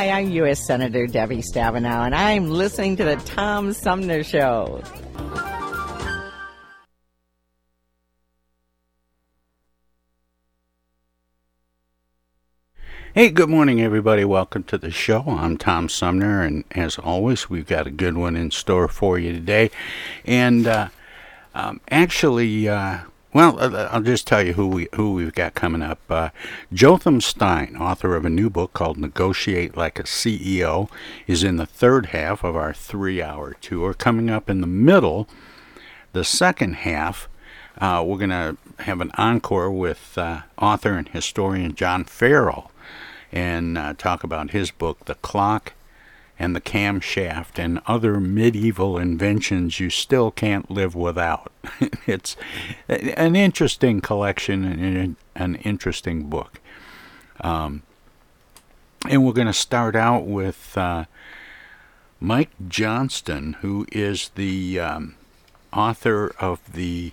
Hi, I'm U.S. Senator Debbie Stabenow, and I'm listening to the Tom Sumner Show. Hey, good morning, everybody. Welcome to the show. I'm Tom Sumner, and as always, we've got a good one in store for you today. And uh, um, actually, uh, well, uh, I'll just tell you who we who we've got coming up. Uh, Jotham Stein, author of a new book called "Negotiate Like a CEO," is in the third half of our three-hour tour. Coming up in the middle, the second half, uh, we're going to have an encore with uh, author and historian John Farrell and uh, talk about his book, The Clock and the Camshaft and Other Medieval Inventions You Still Can't Live Without. it's an interesting collection and an interesting book. Um, and we're going to start out with uh, Mike Johnston, who is the um, author of the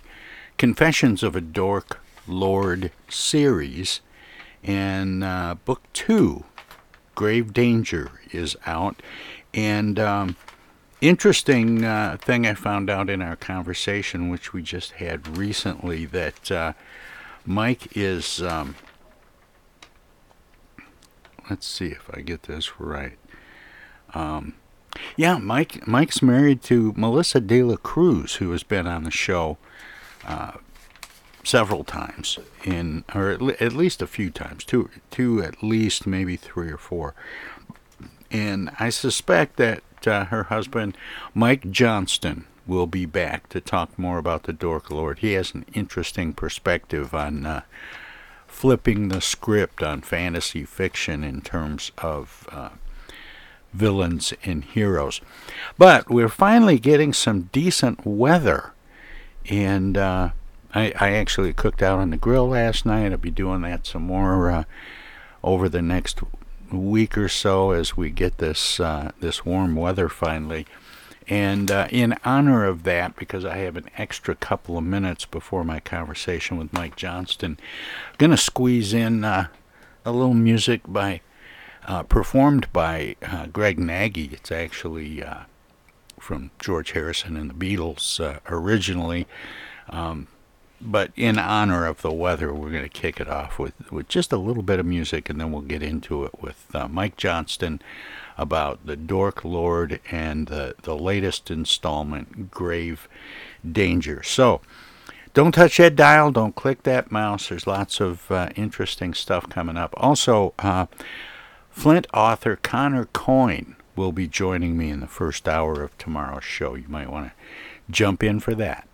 Confessions of a Dork Lord series and uh, book two, Grave Danger, is out. And um, interesting uh, thing I found out in our conversation, which we just had recently, that uh, Mike is. Um, let's see if I get this right. Um, yeah, Mike. Mike's married to Melissa De La Cruz, who has been on the show uh, several times in or at, le- at least a few times two two at least maybe three or four. And i suspect that uh, her husband mike johnston will be back to talk more about the dork lord. He has an interesting perspective on uh, flipping the script on fantasy fiction in terms of uh, villains and heroes. But we're finally getting some decent weather and uh, I, I actually cooked out on the grill last night. I'll be doing that some more uh, over the next week or so as we get this uh, this warm weather finally. And uh, in honor of that, because I have an extra couple of minutes before my conversation with Mike Johnston, I'm going to squeeze in uh, a little music by uh, performed by uh, Greg Nagy. It's actually from George Harrison and the Beatles originally. Um, but in honor of the weather, we're going to kick it off with, with just a little bit of music, and then we'll get into it with uh, Mike Johnston about the Dork Lord and the, the latest installment, Grave Danger. So, don't touch that dial, don't click that mouse. There's lots of uh, interesting stuff coming up. Also, uh, Flint author Connor Coyne will be joining me in the first hour of tomorrow's show. You might want to jump in for that.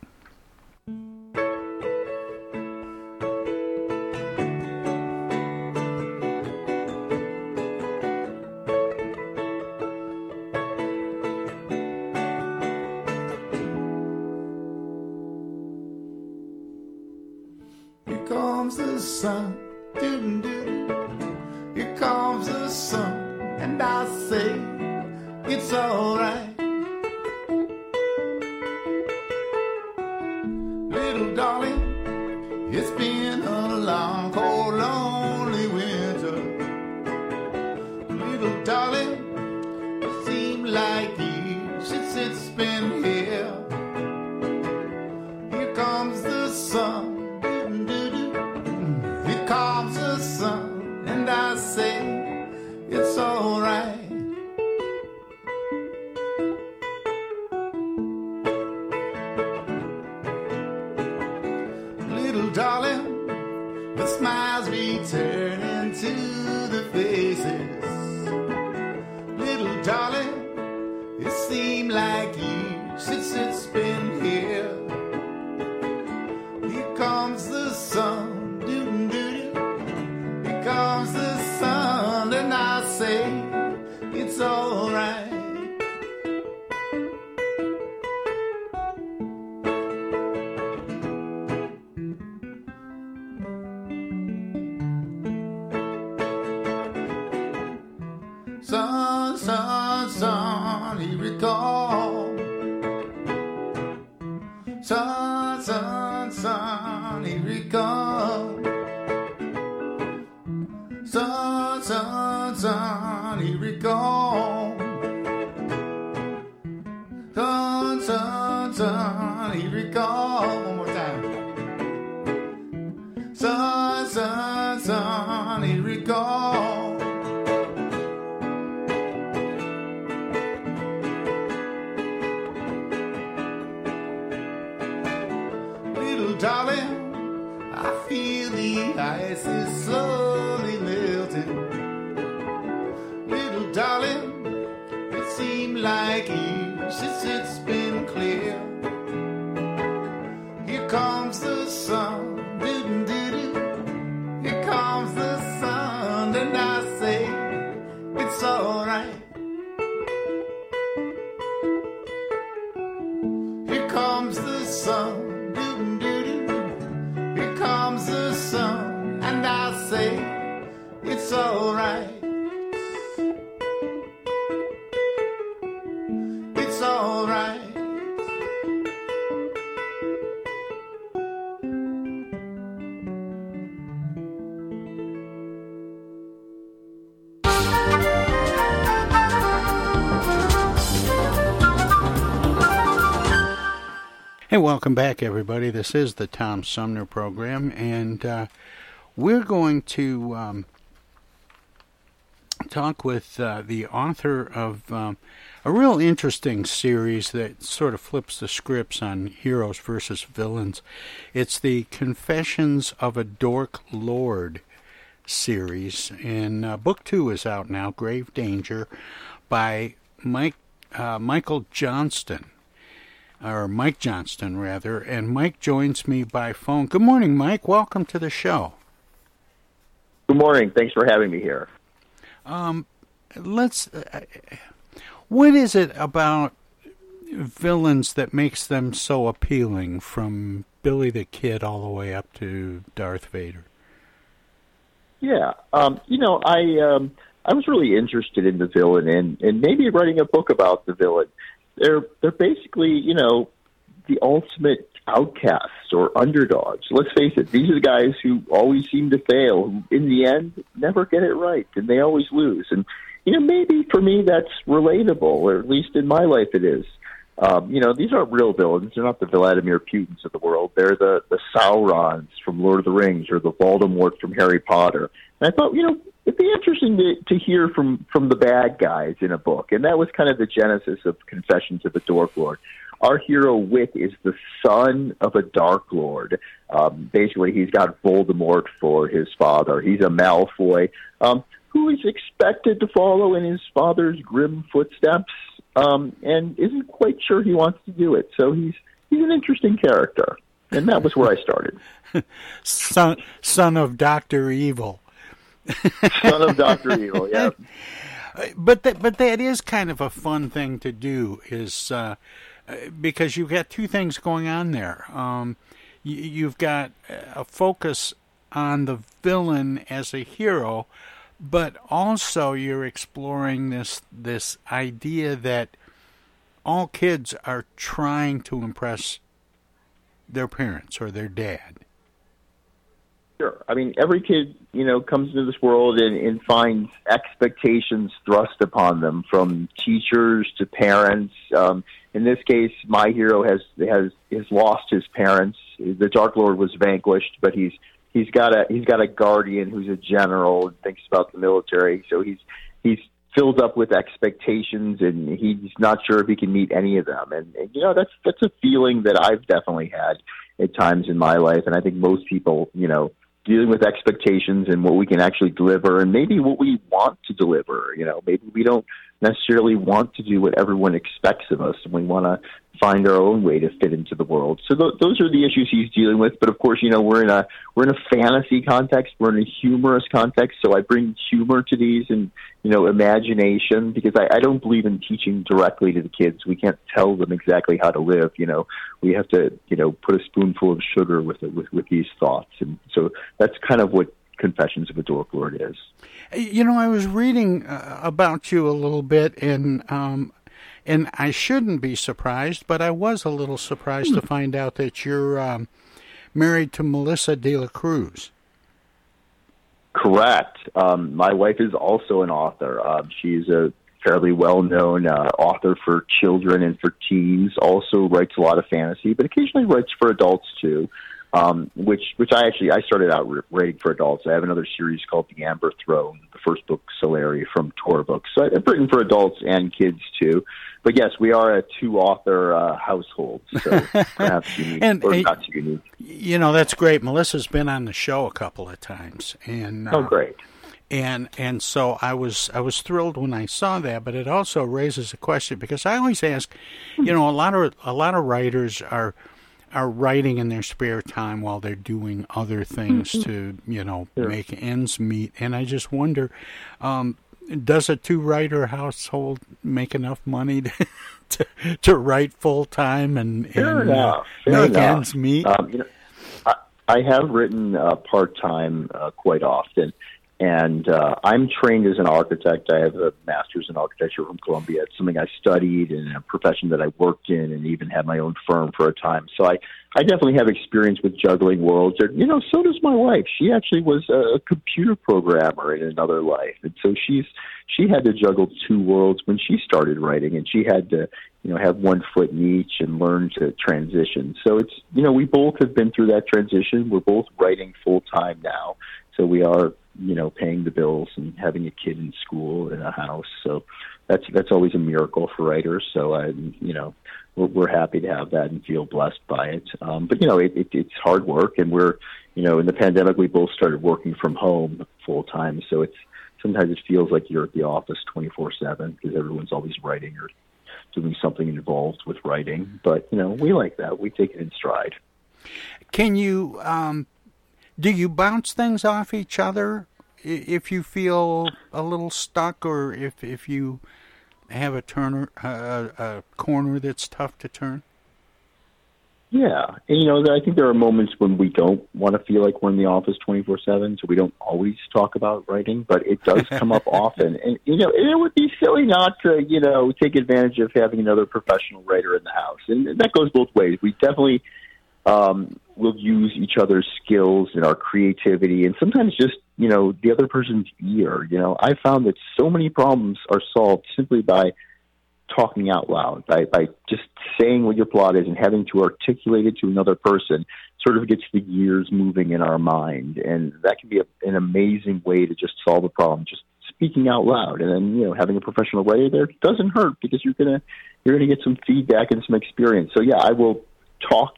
Welcome back, everybody. This is the Tom Sumner program, and uh, we're going to um, talk with uh, the author of um, a real interesting series that sort of flips the scripts on heroes versus villains. It's the Confessions of a Dork Lord series, and uh, book two is out now, Grave Danger, by Mike uh, Michael Johnston or Mike Johnston rather, and Mike joins me by phone. Good morning, Mike. Welcome to the show. Good morning. Thanks for having me here. Um, Let's. Uh, what is it about villains that makes them so appealing, from Billy the Kid all the way up to Darth Vader? Yeah, um, you know, I um, I was really interested in the villain and and maybe writing a book about the villain. They're they're basically you know the ultimate outcasts or underdogs. Let's face it; these are the guys who always seem to fail. Who, in the end, never get it right, and they always lose. And you know, maybe for me that's relatable, or at least in my life it is. Um, you know, these aren't real villains. They're not the Vladimir Putins of the world. They're the the Saurons from Lord of the Rings or the Voldemort from Harry Potter. And I thought, you know, it'd be interesting to, to hear from from the bad guys in a book, and that was kind of the genesis of Confessions of a Dork Lord. Our hero Wick is the son of a Dark Lord. Um, basically, he's got Voldemort for his father. He's a Malfoy um, who is expected to follow in his father's grim footsteps, um, and isn't quite sure he wants to do it. So he's he's an interesting character, and that was where I started. Son, son of Doctor Evil. son of Doctor Evil, yeah. But that, but that is kind of a fun thing to do, is uh, because you've got two things going on there. Um, you, you've got a focus on the villain as a hero, but also you're exploring this this idea that all kids are trying to impress their parents or their dad. Sure. I mean, every kid, you know, comes into this world and, and finds expectations thrust upon them from teachers to parents. Um, in this case, my hero has has has lost his parents. The Dark Lord was vanquished, but he's he's got a he's got a guardian who's a general and thinks about the military. So he's he's filled up with expectations, and he's not sure if he can meet any of them. And, and you know, that's that's a feeling that I've definitely had at times in my life, and I think most people, you know dealing with expectations and what we can actually deliver and maybe what we want to deliver you know maybe we don't necessarily want to do what everyone expects of us, and we want to find our own way to fit into the world. So th- those are the issues he's dealing with. But of course, you know, we're in a we're in a fantasy context, we're in a humorous context. So I bring humor to these and you know imagination because I, I don't believe in teaching directly to the kids. We can't tell them exactly how to live. You know, we have to you know put a spoonful of sugar with it with with these thoughts, and so that's kind of what Confessions of a Dork Lord is. You know, I was reading uh, about you a little bit, and um, and I shouldn't be surprised, but I was a little surprised to find out that you're um, married to Melissa De La Cruz. Correct. Um, my wife is also an author. Uh, she's a fairly well-known uh, author for children and for teens. Also writes a lot of fantasy, but occasionally writes for adults too. Um, which which I actually I started out writing for adults. I have another series called The Amber Throne. The first book, Soleri, from Tor Books. So I've written for adults and kids too but yes, we are a two author uh, household, so perhaps unique and, or not too unique. You know, that's great. Melissa's been on the show a couple of times, and uh, oh, great. And and so I was I was thrilled when I saw that, but it also raises a question because I always ask, you know, a lot of a lot of writers are are writing in their spare time while they're doing other things mm-hmm. to you know sure. make ends meet, and I just wonder, um, does a two writer household make enough money to to, to write full time and, and. Uh, make enough. ends meet? Um, you know, I, I have written uh, part time uh, quite often, and uh, I'm trained as an architect. I have a master's in architecture from Columbia. It's something I studied and a profession that I worked in, and even had my own firm for a time. So I I definitely have experience with juggling worlds. Or, you know, so does my wife. She actually was a computer programmer in another life, and so she's she had to juggle two worlds when she started writing, and she had to you know have one foot in each and learn to transition. So it's you know we both have been through that transition. We're both writing full time now, so we are you know paying the bills and having a kid in school and a house. So that's that's always a miracle for writers. So I you know we're, we're happy to have that and feel blessed by it. Um, but you know, it, it, it's hard work, and we're you know in the pandemic we both started working from home full time, so it's sometimes it feels like you're at the office twenty four seven because everyone's always writing or doing something involved with writing. But you know, we like that. We take it in stride. Can you um, do you bounce things off each other if you feel a little stuck or if if you have a turner a, a corner that's tough to turn? Yeah, and you know, I think there are moments when we don't want to feel like we're in the office twenty four seven, so we don't always talk about writing, but it does come up often. And you know, it would be silly not to you know take advantage of having another professional writer in the house, and that goes both ways. We definitely um, we'll use each other's skills and our creativity, and sometimes just you know the other person's ear. You know, I found that so many problems are solved simply by talking out loud, by by just saying what your plot is and having to articulate it to another person. Sort of gets the gears moving in our mind, and that can be a, an amazing way to just solve a problem. Just speaking out loud, and then you know having a professional writer there doesn't hurt because you're gonna you're gonna get some feedback and some experience. So yeah, I will talk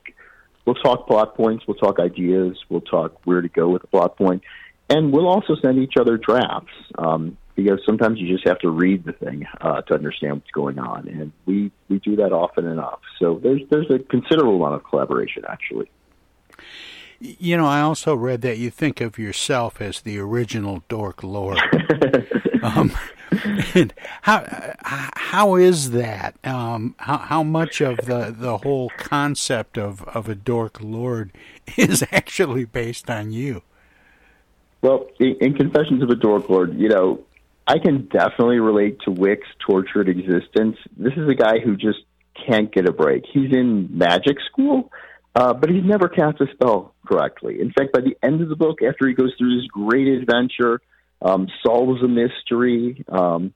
we'll talk plot points, we'll talk ideas, we'll talk where to go with the plot point, and we'll also send each other drafts um, because sometimes you just have to read the thing uh, to understand what's going on, and we we do that often enough. So there's there's a considerable amount of collaboration actually. You know, I also read that you think of yourself as the original Dork Lord. um, how how is that? Um, how how much of the, the whole concept of, of a dork lord is actually based on you? Well, in, in Confessions of a Dork Lord, you know, I can definitely relate to Wick's tortured existence. This is a guy who just can't get a break. He's in magic school, uh, but he's never cast a spell correctly. In fact, by the end of the book, after he goes through this great adventure um, solves a mystery. Um,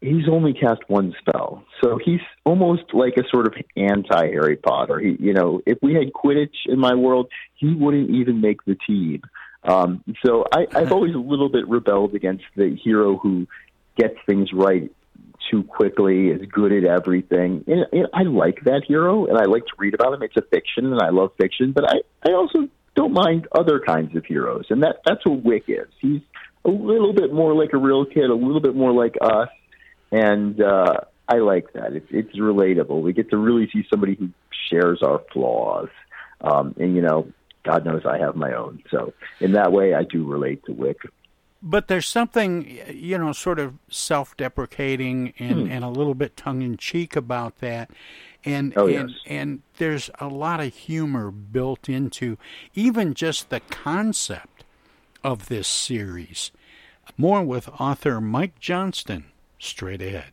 he's only cast one spell, so he's almost like a sort of anti Harry Potter. He, you know, if we had Quidditch in my world, he wouldn't even make the team. Um, so I, I've always a little bit rebelled against the hero who gets things right too quickly, is good at everything. And, and I like that hero, and I like to read about him. It's a fiction, and I love fiction, but I, I also don't mind other kinds of heroes, and that that's what Wick is. He's a little bit more like a real kid, a little bit more like us. and uh, I like that. It's it's relatable. We get to really see somebody who shares our flaws, um, and you know, God knows I have my own. So in that way, I do relate to Wick. But there's something, you know, sort of self-deprecating and, Hmm. and a little bit tongue-in-cheek about that, and Oh, and yes. and there's a lot of humor built into even just the concept of this series. More with author Mike Johnston straight ahead.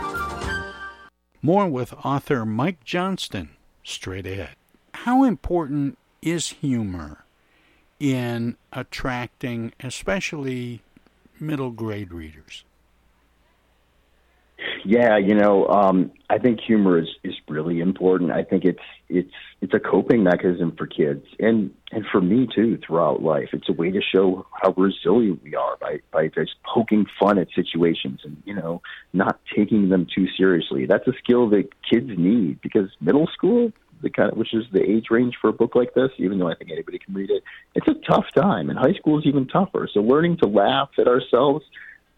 More with author Mike Johnston straight ahead. How important is humor in attracting especially middle grade readers? Yeah, you know, um, I think humor is, is really important. I think it's it's it's a coping mechanism for kids and and for me too throughout life. It's a way to show how resilient we are by by just poking fun at situations and you know not taking them too seriously. That's a skill that kids need because middle school, the kind of, which is the age range for a book like this, even though I think anybody can read it, it's a tough time, and high school is even tougher. So learning to laugh at ourselves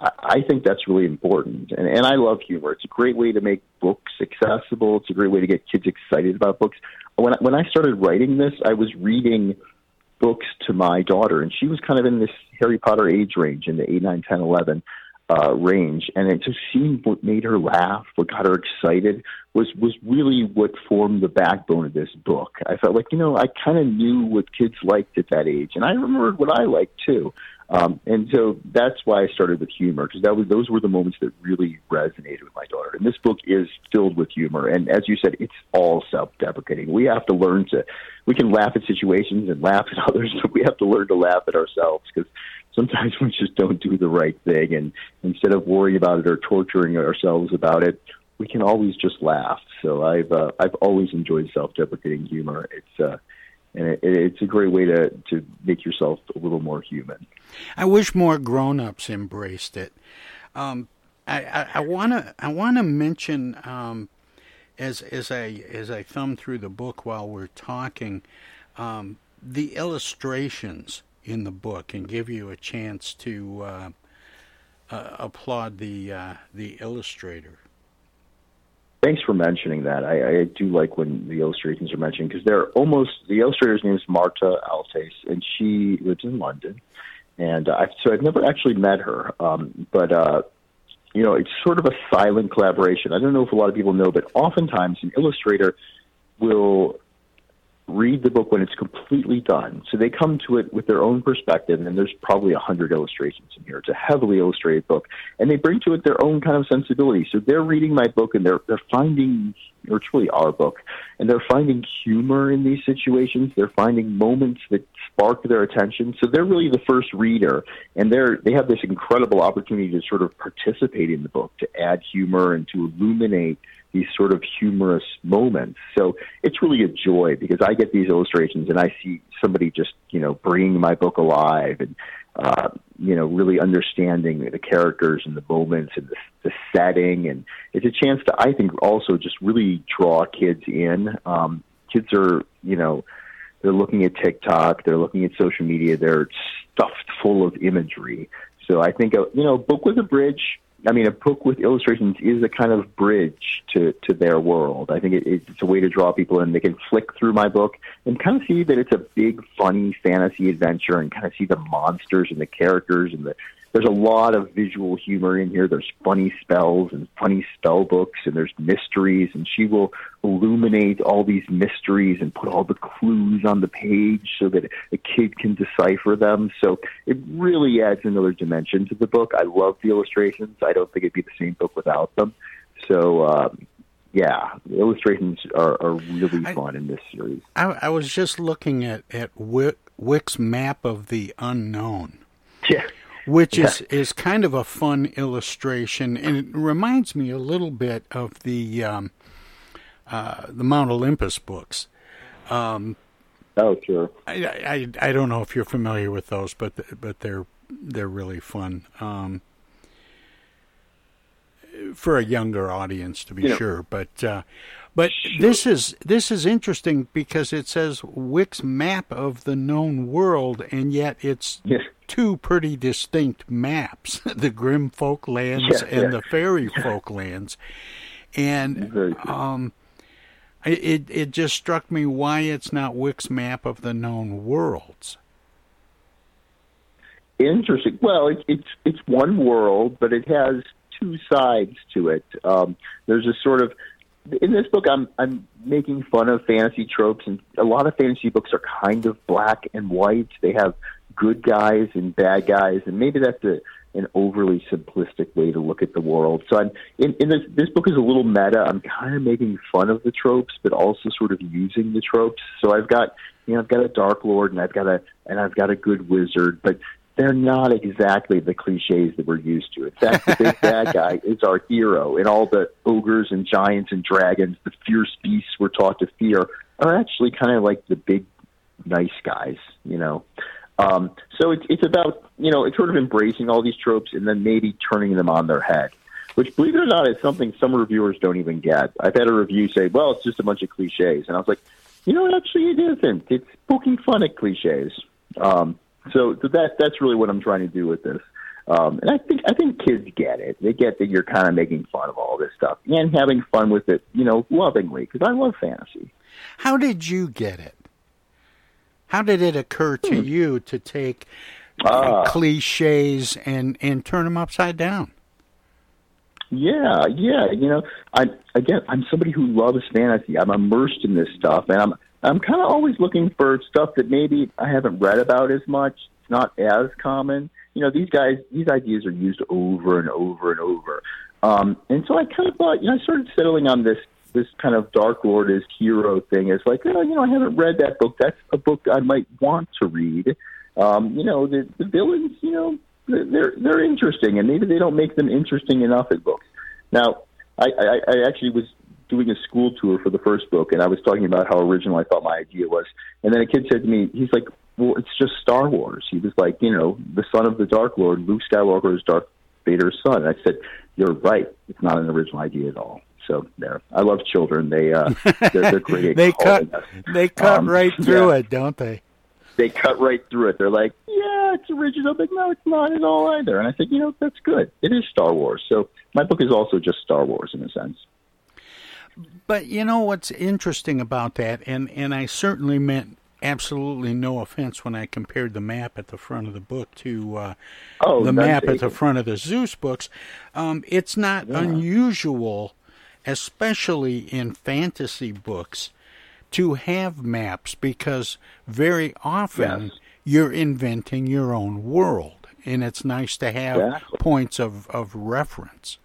I think that's really important. And, and I love humor. It's a great way to make books accessible. It's a great way to get kids excited about books. When I, when I started writing this, I was reading books to my daughter, and she was kind of in this Harry Potter age range, in the 8, 9, 10, 11 uh, range. And it, just seemed what made her laugh, what got her excited, was, was really what formed the backbone of this book. I felt like, you know, I kind of knew what kids liked at that age, and I remembered what I liked too. Um, and so that's why I started with humor because that was those were the moments that really resonated with my daughter. And this book is filled with humor, and as you said, it's all self-deprecating. We have to learn to we can laugh at situations and laugh at others, but we have to learn to laugh at ourselves because sometimes we just don't do the right thing. And instead of worrying about it or torturing ourselves about it, we can always just laugh. So I've uh, I've always enjoyed self-deprecating humor. It's uh, and it, it's a great way to to make yourself a little more human. I wish more grown-ups embraced it. Um, I want to I want to mention um, as as I as I thumb through the book while we're talking um, the illustrations in the book and give you a chance to uh, uh, applaud the uh, the illustrator. Thanks for mentioning that. I, I do like when the illustrations are mentioned because they're almost the illustrator's name is Marta Altes, and she lives in London. And uh, so I've never actually met her, um, but uh, you know, it's sort of a silent collaboration. I don't know if a lot of people know, but oftentimes an illustrator will read the book when it's completely done. So they come to it with their own perspective, and there's probably a hundred illustrations in here. It's a heavily illustrated book, and they bring to it their own kind of sensibility. So they're reading my book, and they're they're finding, or it's really our book, and they're finding humor in these situations. They're finding moments that spark their attention. So they're really the first reader, and they're they have this incredible opportunity to sort of participate in the book, to add humor and to illuminate these sort of humorous moments. So it's really a joy because I get these illustrations and I see somebody just, you know, bringing my book alive and, uh, you know, really understanding the characters and the moments and the, the setting. And it's a chance to, I think, also just really draw kids in. Um, kids are, you know, they're looking at TikTok, they're looking at social media, they're stuffed full of imagery. So I think, a, you know, book with a bridge I mean, a book with illustrations is a kind of bridge to, to their world. I think it, it's a way to draw people in. They can flick through my book and kind of see that it's a big, funny fantasy adventure and kind of see the monsters and the characters and the there's a lot of visual humor in here. There's funny spells and funny spell books, and there's mysteries, and she will illuminate all these mysteries and put all the clues on the page so that a kid can decipher them. So it really adds another dimension to the book. I love the illustrations. I don't think it'd be the same book without them. So, um, yeah, the illustrations are, are really I, fun in this series. I, I was just looking at at Wick's map of the unknown. Yeah which yeah. is is kind of a fun illustration, and it reminds me a little bit of the um, uh, the Mount Olympus books. Um, oh, sure. I, I I don't know if you're familiar with those, but but they're they're really fun. Um, for a younger audience, to be you sure, but uh, but sure. this is this is interesting because it says Wick's map of the known world, and yet it's yes two pretty distinct maps the Grimm Folklands yeah, and yeah. the Fairy Folklands. And um, it, it just struck me why it's not Wick's map of the known worlds. Interesting. Well, it, it's it's one world, but it has two sides to it. Um, there's a sort of in this book, I'm I'm making fun of fantasy tropes, and a lot of fantasy books are kind of black and white. They have good guys and bad guys, and maybe that's a an overly simplistic way to look at the world. So I'm in, in this this book is a little meta. I'm kind of making fun of the tropes, but also sort of using the tropes. So I've got you know I've got a dark lord and I've got a and I've got a good wizard, but they're not exactly the cliches that we're used to. In fact, the big bad guy is our hero, and all the ogres and giants and dragons, the fierce beasts we're taught to fear, are actually kind of like the big nice guys, you know. Um, so it's it's about you know it's sort of embracing all these tropes and then maybe turning them on their head, which believe it or not is something some reviewers don't even get. I've had a review say, "Well, it's just a bunch of cliches," and I was like, you know, actually it isn't. It's poking fun at cliches. Um, so, that that's really what I'm trying to do with this. Um, and I think I think kids get it. They get that you're kind of making fun of all this stuff and having fun with it, you know, lovingly because I love fantasy. How did you get it? How did it occur to Hmm. you to take Ah. cliches and and turn them upside down? Yeah, yeah. You know, I again, I'm somebody who loves fantasy. I'm immersed in this stuff, and I'm I'm kind of always looking for stuff that maybe I haven't read about as much. It's not as common. You know, these guys, these ideas are used over and over and over. Um, and so I kind of thought, you know, I started settling on this this kind of Dark Lord as hero thing. It's like, oh, you know, I haven't read that book. That's a book I might want to read. Um, you know, the the villains, you know, they're they're interesting, and maybe they don't make them interesting enough in books. Now, I, I, I actually was doing a school tour for the first book, and I was talking about how original I thought my idea was. And then a kid said to me, he's like, "Well, it's just Star Wars." He was like, "You know, the son of the Dark Lord, Luke Skywalker is Darth Vader's son." And I said, "You're right. It's not an original idea at all." So there, I love children. They uh, they're, they're great. They cut us. they cut Um, right through yeah it, don't they? they cut right through it. They're like, yeah, it's original, but no, it's not at all either. And I think, you know, that's good. It is Star Wars. So my book is also just Star Wars in a sense. But you know what's interesting about that, and and I certainly meant absolutely no offense when I compared the map at the front of the book to uh, Oh, the map at the front of the Zeus books. Um, it's not Yeah. unusual, especially in fantasy books, to have maps because very often you're inventing your own world, and it's nice to have Exactly. points of, of reference.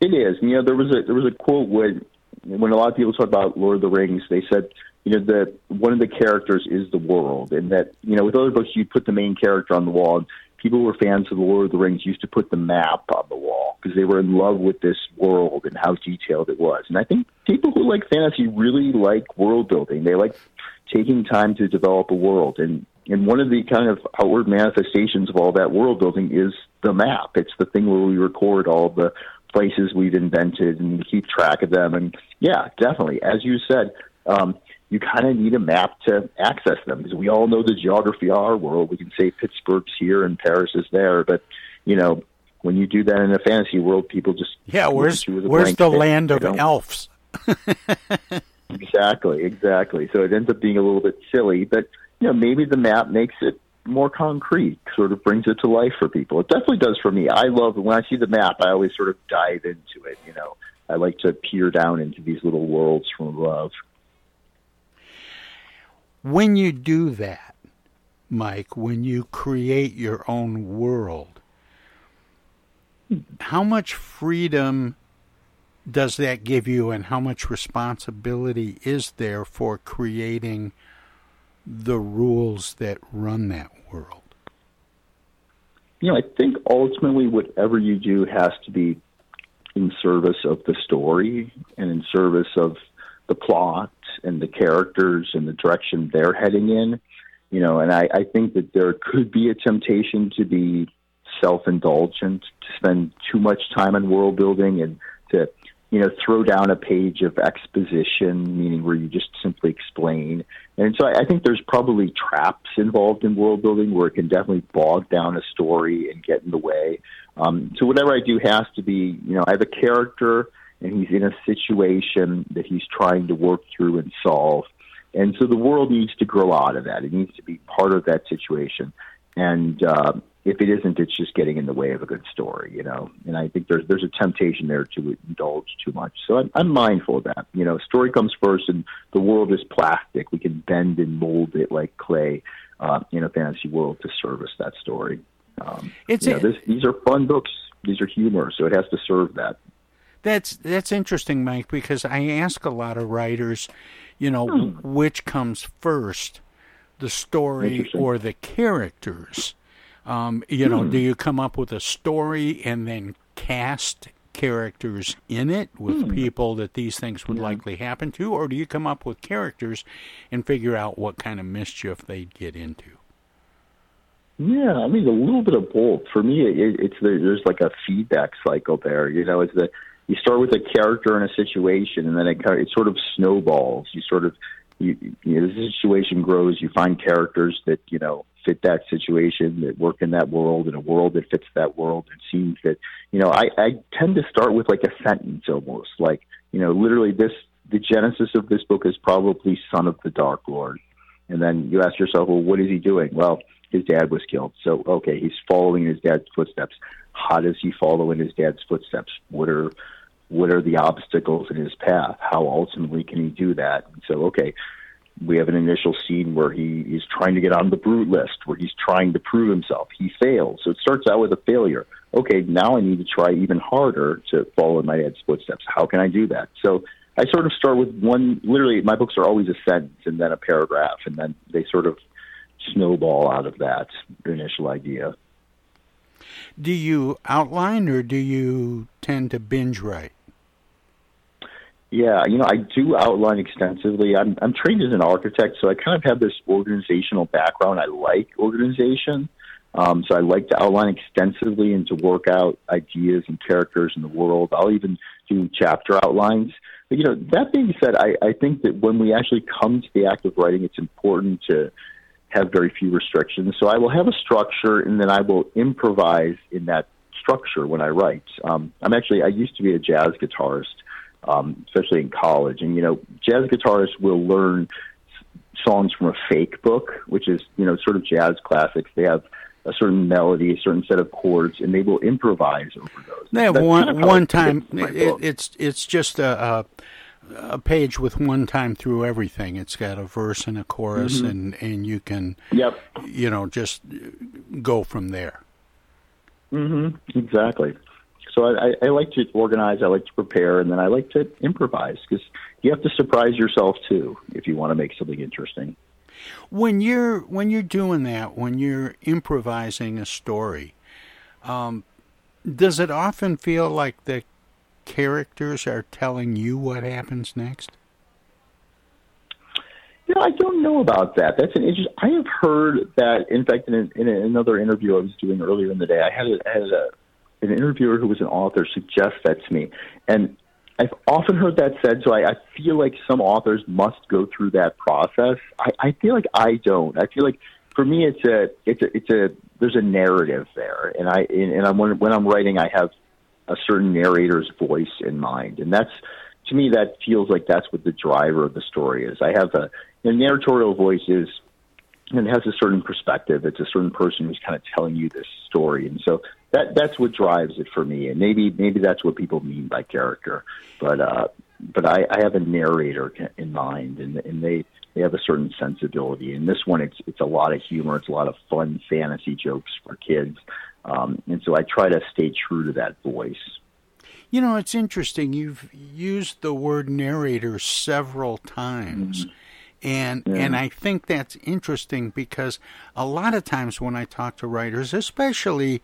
It is. You know, there was a there was a quote when when a lot of people talk about Lord of the Rings, they said, you know, that one of the characters is the world, and that you know, with other books, you put the main character on the wall. And people who were fans of the Lord of the Rings used to put the map on the wall because they were in love with this world and how detailed it was. And I think people who like fantasy really like world building. They like taking time to develop a world, and and one of the kind of outward manifestations of all that world building is the map. It's the thing where we record all the places we've invented and keep track of them. And yeah, definitely, as you said, um, you kind of need a map to access them because we all know the geography of our world. We can say Pittsburgh's here and Paris is there, but you know, when you do that in a fantasy world, people just Yeah, where's at you with where's the land of elves? Exactly, exactly. So it ends up being a little bit silly, but you know, maybe the map makes it more concrete, sort of brings it to life for people. It definitely does for me. I love when I see the map. I always sort of dive into it. You know, I like to peer down into these little worlds from above. When you do that, Mike, when you create your own world, how much freedom does that give you, and how much responsibility is there for creating the rules that run that world? You know, I think ultimately whatever you do has to be in service of the story and in service of the plot and the characters and the direction they're heading in. You know, and I, I think that there could be a temptation to be self indulgent, to spend too much time on world building and to, you know, throw down a page of exposition, meaning where you just simply explain. And so I, I think there's probably traps involved in world building where it can definitely bog down a story and get in the way. Um, so whatever I do has to be, you know, I have a character and he's in a situation that he's trying to work through and solve. And so the world needs to grow out of that. It needs to be part of that situation. And uh, if it isn't, it's just getting in the way of a good story, you know. And I think there's there's a temptation there to indulge too much. So I'm, I'm mindful of that. You know, story comes first, and the world is plastic. We can bend and mold it like clay. uh, in a fantasy world to service that story. Um, It's you know, this, these are fun books. These are humor, so it has to serve that. That's that's interesting, Mike, because I ask a lot of writers, you know, which comes first, the story or the characters. Um, you know, Hmm. do you come up with a story and then cast characters in it with Hmm. people that these things would likely happen to, or do you come up with characters and figure out what kind of mischief they'd get into? Yeah, I mean a little bit of both. For me, it, it's there's like a feedback cycle there. You know, it's that you start with a character in a situation, and then it kind of, it sort of snowballs. You sort of you, you know, the situation grows. You find characters that you know fit that situation, that work in that world, in a world that fits that world. It seems that you know I, I tend to start with like a sentence almost, like you know, literally this. The genesis of this book is probably Son of the Dark Lord. And then you ask yourself, well, what is he doing? Well, his dad was killed. So, okay, he's following in his dad's footsteps. How does he follow in his dad's footsteps? What are what are the obstacles in his path? How ultimately can he do that? And so, okay, we have an initial scene where he is trying to get on the brute list, where he's trying to prove himself. He fails. So it starts out with a failure. Okay, now I need to try even harder to follow in my dad's footsteps. How can I do that? So I sort of start with one, literally, my books are always a sentence and then a paragraph, and then they sort of snowball out of that initial idea. Do you outline or do you tend to binge write? Yeah, you know, I do outline extensively. I'm I'm trained as an architect, so I kind of have this organizational background. I like organization, um, so I like to outline extensively and to work out ideas and characters in the world. I'll even do chapter outlines. But you know, that being said, I, I think that when we actually come to the act of writing, it's important to have very few restrictions. So I will have a structure, and then I will improvise in that structure when I write. Um, I'm actually I used to be a jazz guitarist um, especially in college. And you know, jazz guitarists will learn s- songs from a fake book, which is you know sort of jazz classics. They have a certain melody, a certain set of chords, and they will improvise over those. They have That's one kind of one time. It, it's it's just a, a a page with one time through everything. It's got a verse and a chorus, Mhm. and and you can Yep. you know just go from there. Mm-hmm. Exactly. So I, I, I like to organize. I like to prepare, and then I like to improvise because you have to surprise yourself too if you want to make something interesting. When you're when you're doing that, when you're improvising a story, um, does it often feel like the characters are telling you what happens next? You know, I don't know about that. That's an interest. I have heard that. In fact, in, in another interview I was doing earlier in the day, I had a, had a, an interviewer who was an author suggest that to me, and I've often heard that said. So I, I feel like some authors must go through that process. I, I feel like I don't. I feel like for me, it's a, it's a, it's a. There's a narrative there, and I and, and I'm when, when I'm writing, I have a certain narrator's voice in mind, and that's to me that feels like that's what the driver of the story is. I have a the narratorial voice is and it has a certain perspective. It's a certain person who's kind of telling you this story, and so that that's what drives it for me. And maybe maybe that's what people mean by character, but uh, but I, I have a narrator in mind, and and they they have a certain sensibility. In this one, it's it's a lot of humor, it's a lot of fun fantasy jokes for kids, um, and so I try to stay true to that voice. You know, it's interesting. You've used the word narrator several times. And Yeah. and I think that's interesting because a lot of times when I talk to writers, especially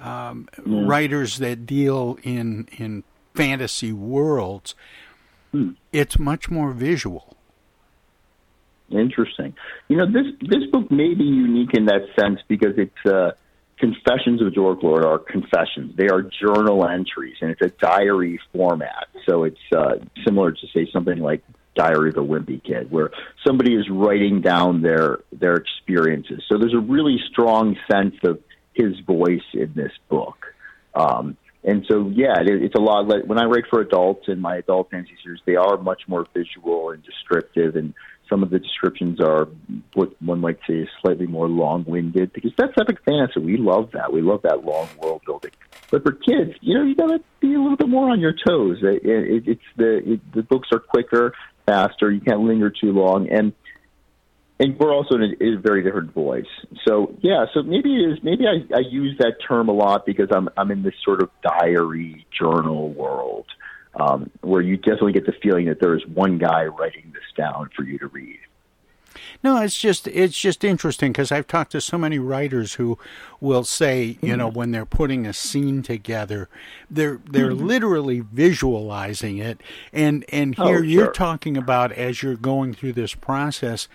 um, Yeah. writers that deal in in fantasy worlds, it's much more visual. Interesting. You know, this this book may be unique in that sense because it's uh, Confessions of a Dork Lord are confessions. They are journal entries, and it's a diary format. So it's uh, similar to say something like Diary of a Wimpy Kid, where somebody is writing down their their experiences. So there's a really strong sense of his voice in this book. Um, and so, yeah, it, it's a lot. Like, when I write for adults in my adult fantasy series, they are much more visual and descriptive, and some of the descriptions are what one might say is slightly more long-winded because that's epic fantasy. We love that. We love that long world building. But for kids, you know, you got to be a little bit more on your toes. It, it, it's the it, the books are quicker, faster. You can't linger too long, and and we're also in a, in a very different voice. So yeah, so maybe it is maybe I, I use that term a lot because I'm I'm in this sort of diary journal world um, where you definitely get the feeling that there is one guy writing this down for you to read. No, it's just it's just interesting because I've talked to so many writers who will say, you know, when they're putting a scene together, they're they're Mhm. literally visualizing it, and and Oh, here you're sure. talking about as you're going through this process,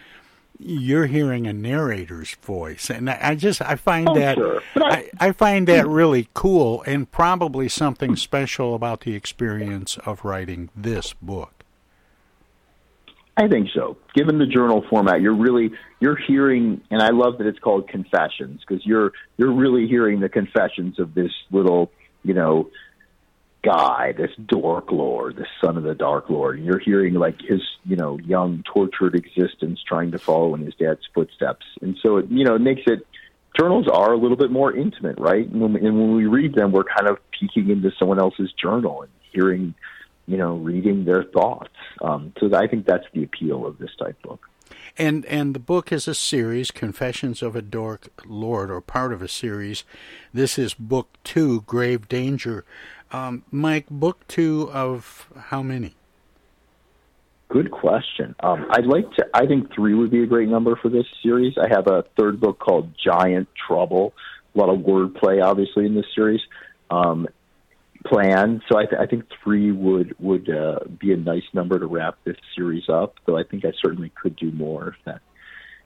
you're hearing a narrator's voice, and I, I just I find Oh, that sure. I- I, I find that really cool and probably something special about the experience of writing this book. I think so. Given the journal format, you're really you're hearing, and I love that it's called confessions because you're you're really hearing the confessions of this little, you know, guy, this dork lord, this son of the dark lord. And you're hearing like his, you know, young tortured existence trying to follow in his dad's footsteps, and so it, you know, it makes it. Journals are a little bit more intimate, right? And when, and when we read them, we're kind of peeking into someone else's journal and hearing you know, reading their thoughts. Um, so I think that's the appeal of this type book. And and the book is a series, Confessions of a Dork Lord, or part of a series. This is book two, Grave Danger. Um, Mike, book two of how many? Good question. Um, I'd like to. I think three would be a great number for this series. I have a third book called Giant Trouble. A lot of wordplay, obviously, in this series. Um, planned. So I, th- I think three would would uh, be a nice number to wrap this series up. Though I think I certainly could do more if that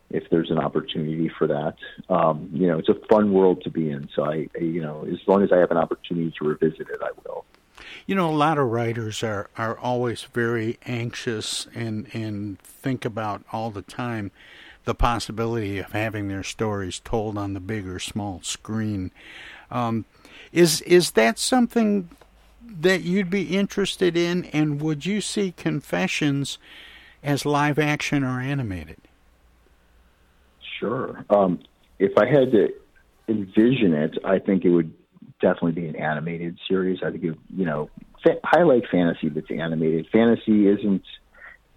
if there's an opportunity for that. Um, you know, it's a fun world to be in. So I, you know, as long as I have an opportunity to revisit it, I will. You know, a lot of writers are, are always very anxious and, and think about all the time the possibility of having their stories told on the big or small screen. Um, is is that something that you'd be interested in? And would you see Confessions as live action or animated? Sure. Um, if I had to envision it, I think it would definitely be an animated series. I think it, you know, fa- I like fantasy that's animated. Fantasy isn't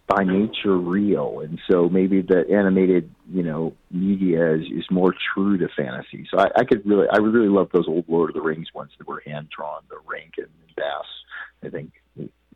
by nature real, and so maybe the animated, you know, media is, is more true to fantasy. So I, I could really, I would really love those old Lord of the Rings ones that were hand drawn, the Rankin and Bass. I think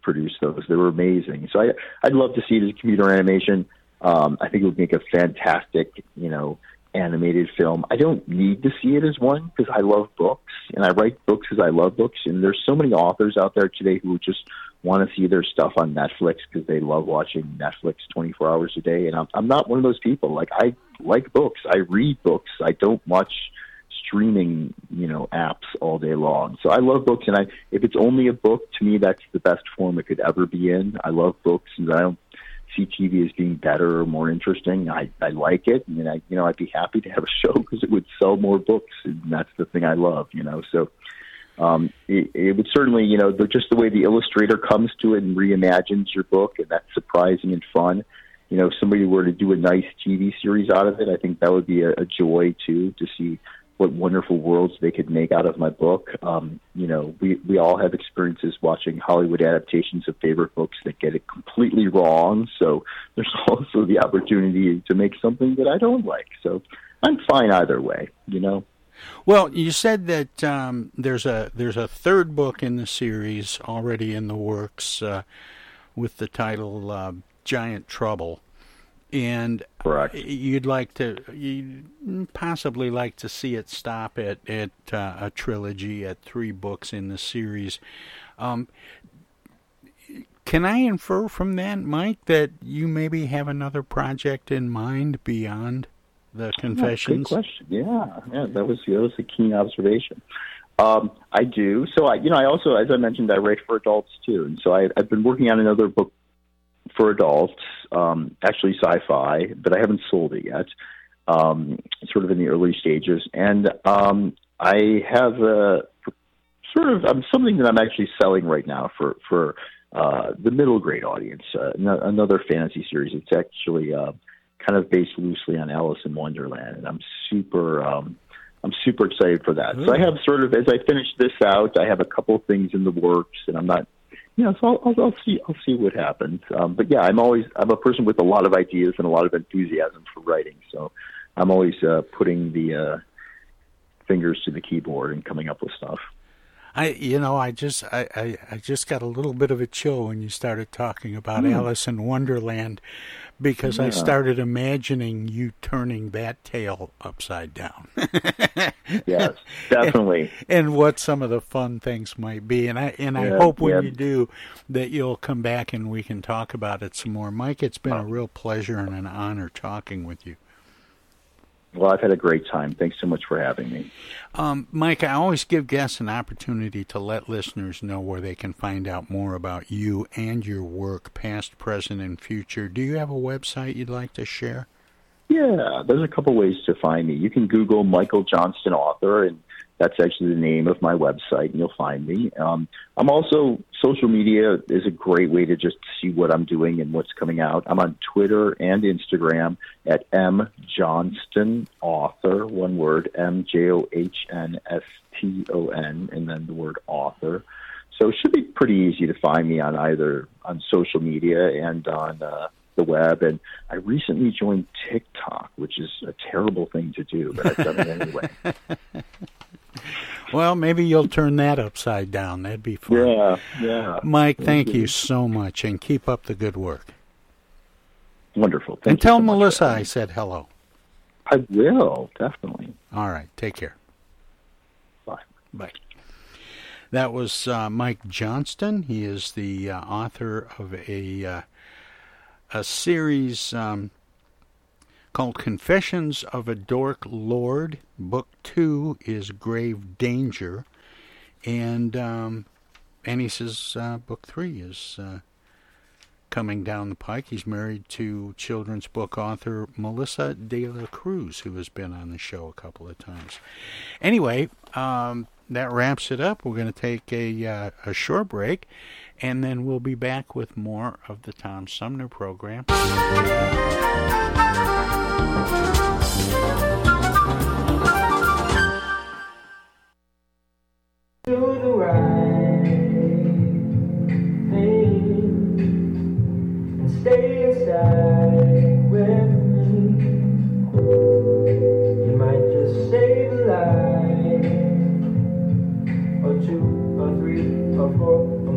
produced those. They were amazing. So I, I'd love to see it as computer animation. Um, I think it would make a fantastic, you know, animated film. I don't need to see it as one because I love books and I write books because I love books. And there's so many authors out there today who just want to see their stuff on Netflix because they love watching Netflix 24 hours a day. And I'm, I'm not one of those people. Like I like books. I read books. I don't watch streaming, you know, apps all day long. So I love books, and I if it's only a book, to me that's the best form it could ever be in. I love books, and I don't see TV as being better or more interesting. I I like it, and I you know I'd be happy to have a show because it would sell more books, and that's the thing I love, you know. So. Um, it, it would certainly, you know, the, just the way the illustrator comes to it and reimagines your book, and that's surprising and fun you know, if somebody were to do a nice TV series out of it, I think that would be a, a joy too to see what wonderful worlds they could make out of my book. Um, you know, we we all have experiences watching Hollywood adaptations of favorite books that get it completely wrong. So there's also the opportunity to make something that I don't like. So I'm fine either way. You know. Well, you said that um, there's a there's a third book in the series already in the works uh, with the title uh, Giant Trouble, and Correct. you'd like to you possibly like to see it stop at at uh, a trilogy at three books in the series. Um, can I infer from that, Mike, that you maybe have another project in mind beyond the Confessions? Good question. Yeah, yeah, that was that was a keen observation. Um, I do. So I, you know, I also, as I mentioned, I write for adults too, and so I, I've been working on another book for adults, um, actually sci-fi, but I haven't sold it yet. Um, sort of in the early stages, and um, I have a sort of um, something that I'm actually selling right now for for uh, the middle grade audience. Uh, n- another fantasy series. It's actually uh, kind of based loosely on Alice in Wonderland, and I'm super. Um, I'm super excited for that. So I have sort of, as I finish this out, I have a couple things in the works, and I'm not, yeah, so I'll, I'll, I'll see. I'll see what happens. Um, but yeah, I'm always I'm a person with a lot of ideas and a lot of enthusiasm for writing. So I'm always uh, putting the uh, fingers to the keyboard and coming up with stuff. I, you know, I just, I, I, I just got a little bit of a chill when you started talking about Hmm. Alice in Wonderland, because I started imagining you turning that tale upside down. Yes, definitely. and what some of the fun things might be, and I, and I hope when yeah. you do that you'll come back and we can talk about it some more. Mike, it's been a real pleasure and an honor talking with you. Well, I've had a great time. Thanks so much for having me. Um, Mike, I always give guests an opportunity to let listeners know where they can find out more about you and your work, past, present, and future. Do you have a website you'd like to share? Yeah, there's a couple ways to find me. You can Google Michael Johnston author, and that's actually the name of my website, and you'll find me. Um, I'm also social media is a great way to just see what I'm doing and what's coming out. I'm on Twitter and Instagram at m Johnston author, one word M J O H N S T O N, and then the word author. So it should be pretty easy to find me on either on social media and on uh, the web. And I recently joined TikTok, which is a terrible thing to do, but I've done it anyway. Well, maybe you'll turn that upside down. That'd be fun. Yeah, yeah. Mike, thank you so much, and keep up the good work. Wonderful. Thank and you tell so. Melissa I said hello. I will definitely. All right, take care. Bye. Bye. That was uh, Mike Johnston. He is the uh, author of a uh, a series um, called Confessions of a Dork Lord. Book two is Grave Danger, and um, and he says uh, book three is uh, coming down the pike. He's married to children's book author Melissa De La Cruz, who has been on the show a couple of times. Anyway, um, that wraps it up. We're going to take a uh, a short break, and then we'll be back with more of the Tom Sumner program.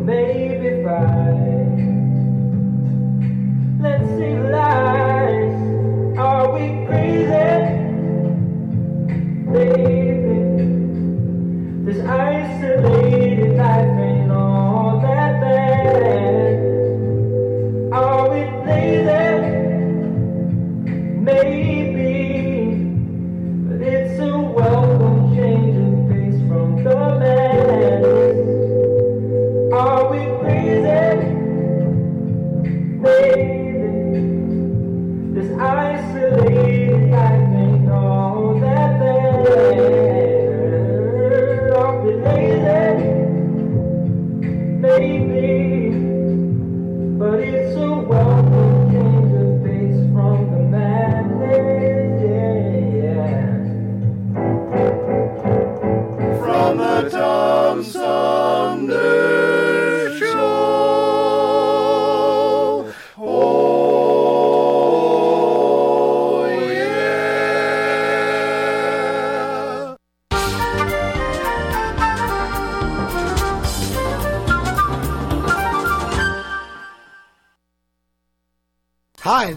maybe five.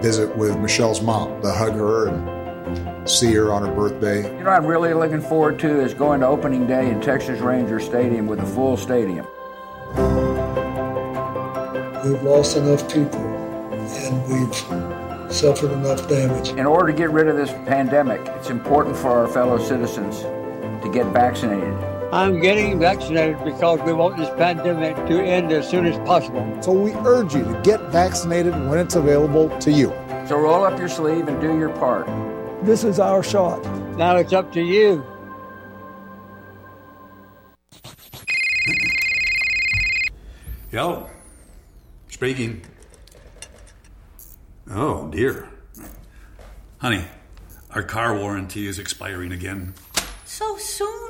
visit with Michelle's mom, to hug her and see her on her birthday. You know, what I'm really looking forward to is going to opening day in Texas Ranger Stadium with a full stadium. We've lost enough people and we've suffered enough damage. In order to get rid of this pandemic, it's important for our fellow citizens to get vaccinated. I'm getting vaccinated because we want this pandemic to end as soon as possible. So we urge you to get vaccinated when it's available to you. So roll up your sleeve and do your part. This is our shot. Now it's up to you. Yo, speaking. Oh, dear. Honey, our car warranty is expiring again. So soon?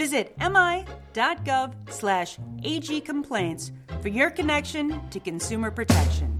Visit mi.gov slash agcomplaints for your connection to consumer protection.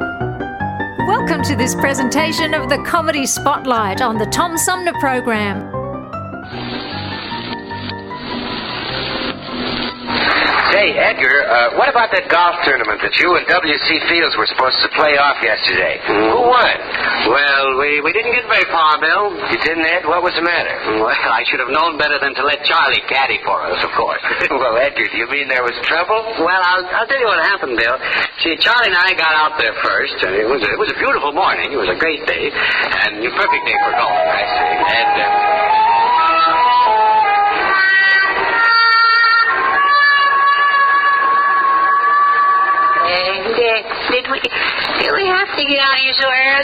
Welcome to this presentation of the Comedy Spotlight on the Tom Sumner Program. Say, Edgar, uh, what about that golf tournament that you and W.C. Fields were supposed to play off yesterday? Who won? Well, we, we didn't get very far, Bill. You didn't, Ed? What was the matter? Well, I should have known better than to let Charlie caddy for us, of course. well, Edgar, do you mean there was trouble? Well, I'll, I'll tell you what happened, Bill. See, Charlie and I got out there first, and it was a, it was a beautiful morning. It was a great day, and a perfect day for golf, I see. And uh,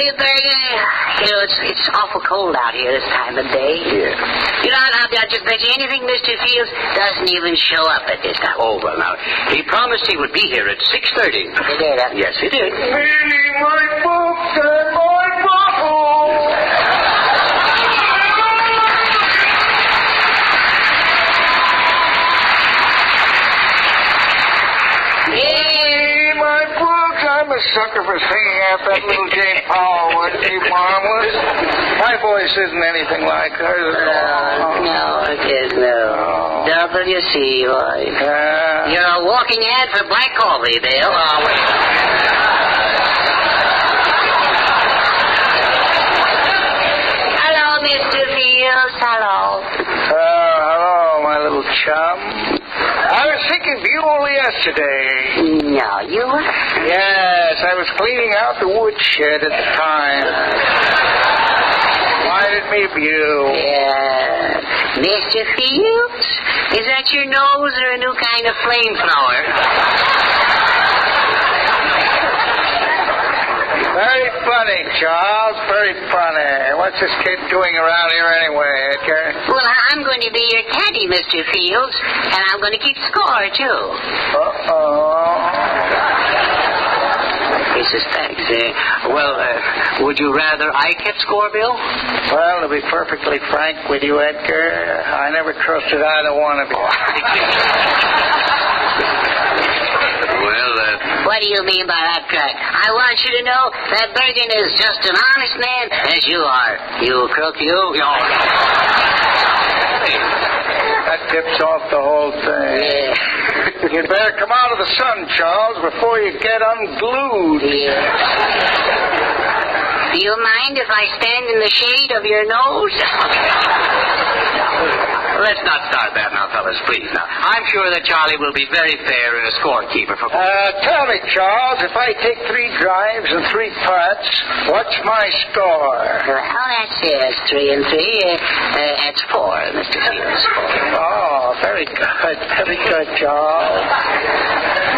here so early, You know, it's it's awful cold out here this time of day. Yeah. You know, I'll, I'll just bet you anything Mr. Fields doesn't even show up at this time. Oh, well, now, he promised he would be here at 6.30. He did, huh? Yes, he did. Meaning my books a sucker for singing out that little Jane Powell one, Jane Powell was. My voice isn't anything like hers. Uh, no, it is no. Oh. WC voice. Uh, You're a walking ad for black coffee, Dale. hello, Mr. Fields. Hello. Uh, hello, my little chum. I was thinking of you only yesterday. No, you were? Yes, I was cleaning out the woodshed at the time. Reminded me of you. Yeah. Mr. Fields? Is that your nose or a new kind of flamethrower? Very funny, Charles. Very funny. What's this kid doing around here anyway, Edgar? Well, I'm going to be your caddy, Mr. Fields, and I'm going to keep score, too. Uh-oh. He suspects. Uh, well, uh, would you rather I kept score, Bill? Well, to be perfectly frank with you, Edgar, I never trusted either one of you. What do you mean by that, Craig? I want you to know that Bergen is just an honest man as you are. You crook, you. you That tips off the whole thing. Yeah. You'd better come out of the sun, Charles, before you get unglued. Do you mind if I stand in the shade of your nose? Let's not start that now, fellas, please. Now, I'm sure that Charlie will be very fair and a scorekeeper for. Uh, tell me, Charles, if I take three drives and three putts, what's my score? Well, that's uh, three and three. Uh, uh, that's four, Mr. Fields. Oh, very good, very good, Charles.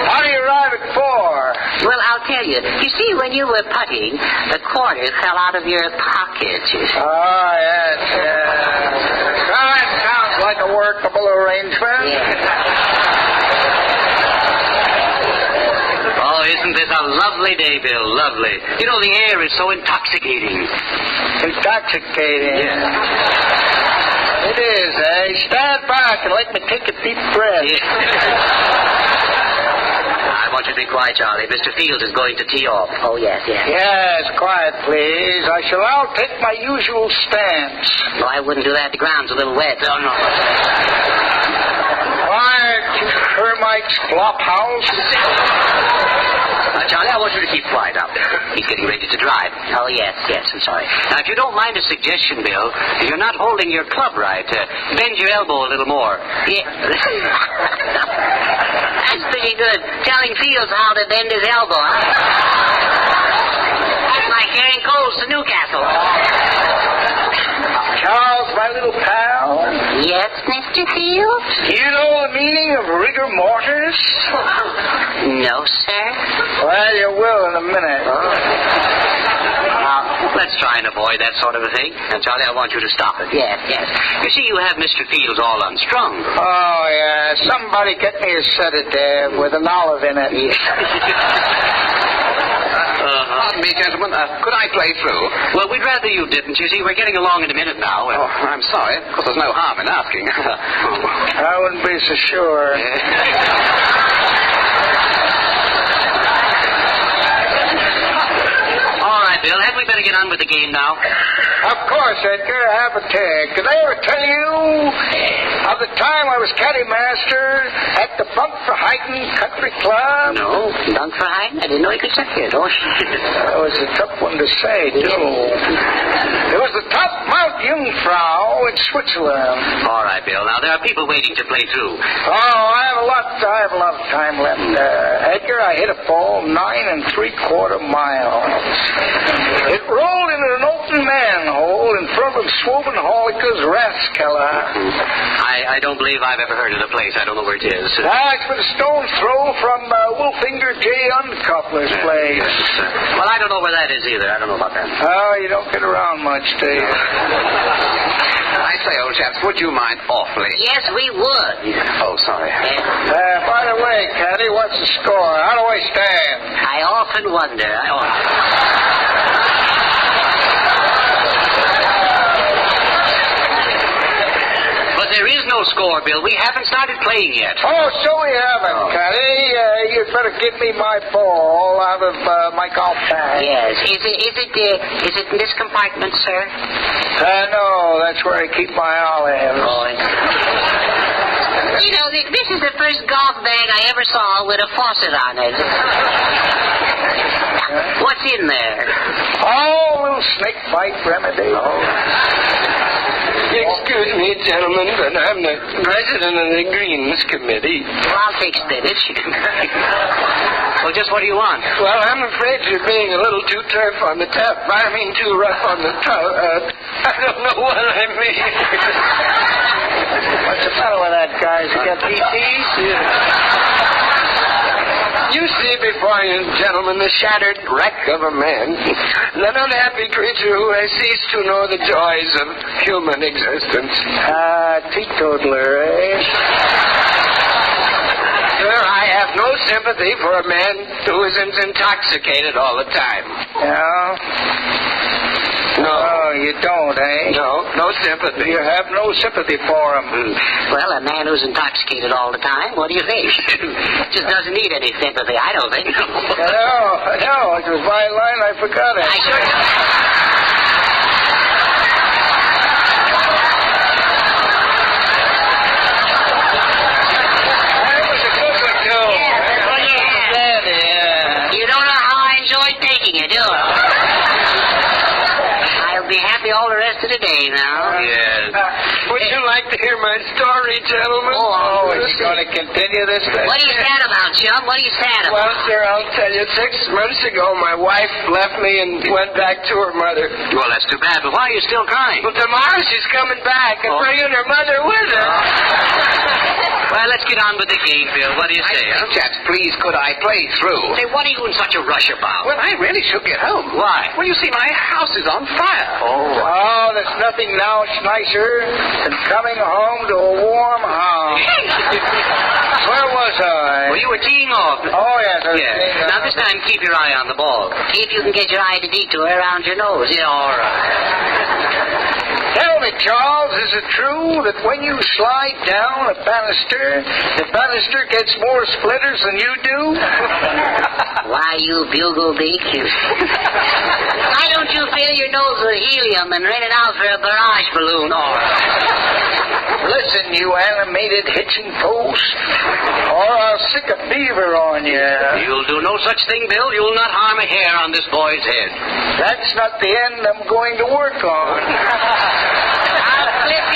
How do you arrive at four? Well, I'll tell you. You see, when you were putting, the quarter fell out of your pocket. You see. Oh, yes, yes. Well, that sounds like a arrangement. Oh, isn't this a lovely day, Bill? Lovely. You know, the air is so intoxicating. Intoxicating. It is, eh? Stand back and let me take a deep breath. I want you to be quiet, Charlie. Mr. Fields is going to tee off. Oh, yes, yes. Yes, quiet, please. I shall now take my usual stance. No, I wouldn't do that. The ground's a little wet. Oh, no. Quiet, you termites flophouse. Uh, Charlie, I want you to keep quiet there He's getting ready to drive. Oh, yes, yes, I'm sorry. Now, if you don't mind a suggestion, Bill, you're not holding your club right. Uh, bend your elbow a little more. Yeah. That's pretty good. Telling Fields how to bend his elbow, huh? That's like carrying coals to Newcastle. Charles, my little pal. Yes, Mr. Fields? You know the meaning of rigor mortis? No, sir. Well, you will in a minute. Now, let's try and avoid that sort of a thing. And, Charlie, I want you to stop it. Yes, yes. You see, you have Mr. Fields all unstrung. Oh, yeah. Somebody get me a sedative with an olive in it. Pardon me, gentlemen. Uh, could I play through? Well, we'd rather you didn't. You see, we're getting along in a minute now. Oh, I'm sorry. Of course, there's no harm in asking. I wouldn't be so sure. All right, Bill. Hadn't we better get on with the game now? Of course, Edgar. Have a tag. Did I ever tell you of the time I was caddy master at the Bunk for Hiking Country Club? No. Dunk for hiding? I didn't know you could check it. Oh, That was a tough one to say, too. It was the top Mount Jungfrau in Switzerland. All right, Bill. Now, there are people waiting to play through. Oh, I have a lot. I have a lot of time left. Uh, Edgar, I hit a ball nine and three quarter miles. It rolled into an open manhole in front of Swobenholliker's Rathskeller. I, I don't believe I've ever heard of the place. I don't know where it is. Ah, it's but a stone's throw from uh, Wolfinger J. Uncoupler's place. Well, I don't know where that is either. I don't know about that. Oh, you don't get around much, do you? I say, old chaps, would you mind awfully? Yes, we would. Oh, sorry. Uh, by the way, Caddy, what's the score? How do I stand? I often wonder. I often... There is no score, Bill. We haven't started playing yet. Oh, so we haven't, Caddy. Uh, you'd better give me my ball out of uh, my golf bag. Yes. Is it is it uh, is it in this compartment, sir? Uh, no, that's where I keep my olives. Oh, You know, this is the first golf bag I ever saw with a faucet on it. What's in there? Oh, little snake bite remedy. Excuse me, gentlemen, but I'm the president of the Greens Committee. Well, I'll take spinach. well, just what do you want? Well, I'm afraid you're being a little too turf on the top. I mean, too rough on the top. Uh, I don't know what I mean. What's the matter with that, guys? You got PCs? You see before you, gentlemen, the shattered wreck of a man, that unhappy creature who has ceased to know the joys of human existence. Ah, teetotaler, eh? Sir, I have no sympathy for a man who is intoxicated all the time. Yeah? No. Oh, you don't, eh? No, no sympathy. You have no sympathy for him. Well, a man who's intoxicated all the time, what do you think? Just doesn't need any sympathy, I don't think. No, no, it was my line. I forgot it. I sure That was a good one, too. You don't know how I enjoyed taking it, do you? I'll be happy all the rest of the day now. Yes. Uh, would you like to hear my story, gentlemen? Oh, is he going to continue this? What are you sad about, chum? What are you sad about? Well, sir, I'll tell you. Six months ago, my wife left me and went back to her mother. Well, that's too bad, but why are you still crying? Well, tomorrow she's coming back and Oh. bringing her mother with her. Well, let's get on with the game, Bill. What do you say, huh? Chaps, please, could I play through? Say, what are you in such a rush about? Well, I really should get home. Why? Well, you see, my house is on fire. Oh. Oh, there's nothing now nicer than coming home to a warm house. Where was I? Well, you were teeing off. Oh, yes. I was Yeah. saying, uh, Now, this time, keep your eye on the ball. See if you can get your eye to detour around your nose. Yeah, all right. Tell me, Charles, is it true that when you slide down a banister, the banister gets more splitters than you do? Why, you bugle beak. Why don't you fill your nose with helium and rent it out for a barrage balloon? All right. Listen, you animated hitching post, or I'll sick a beaver on you. You'll do no such thing, Bill. You'll not harm a hair on this boy's head. That's not the end I'm going to work on.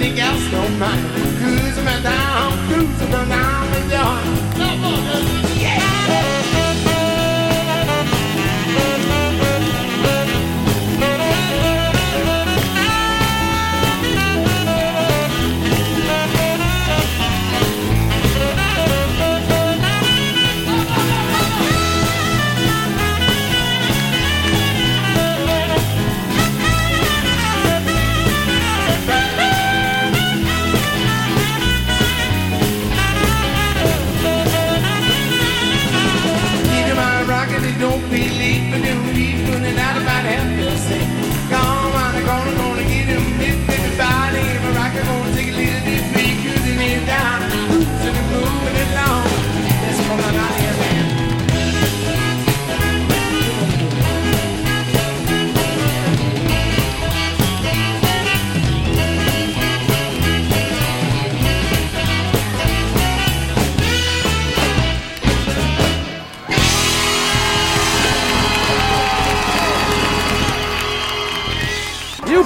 The gas don't mind. Cruising down, cruising down the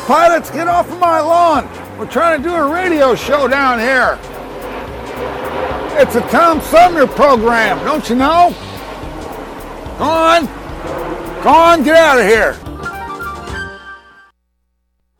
pilots, get off of my lawn. We're trying to do a radio show down here. It's a Tom Sumner program, don't you know? Go on. Go on, get out of here.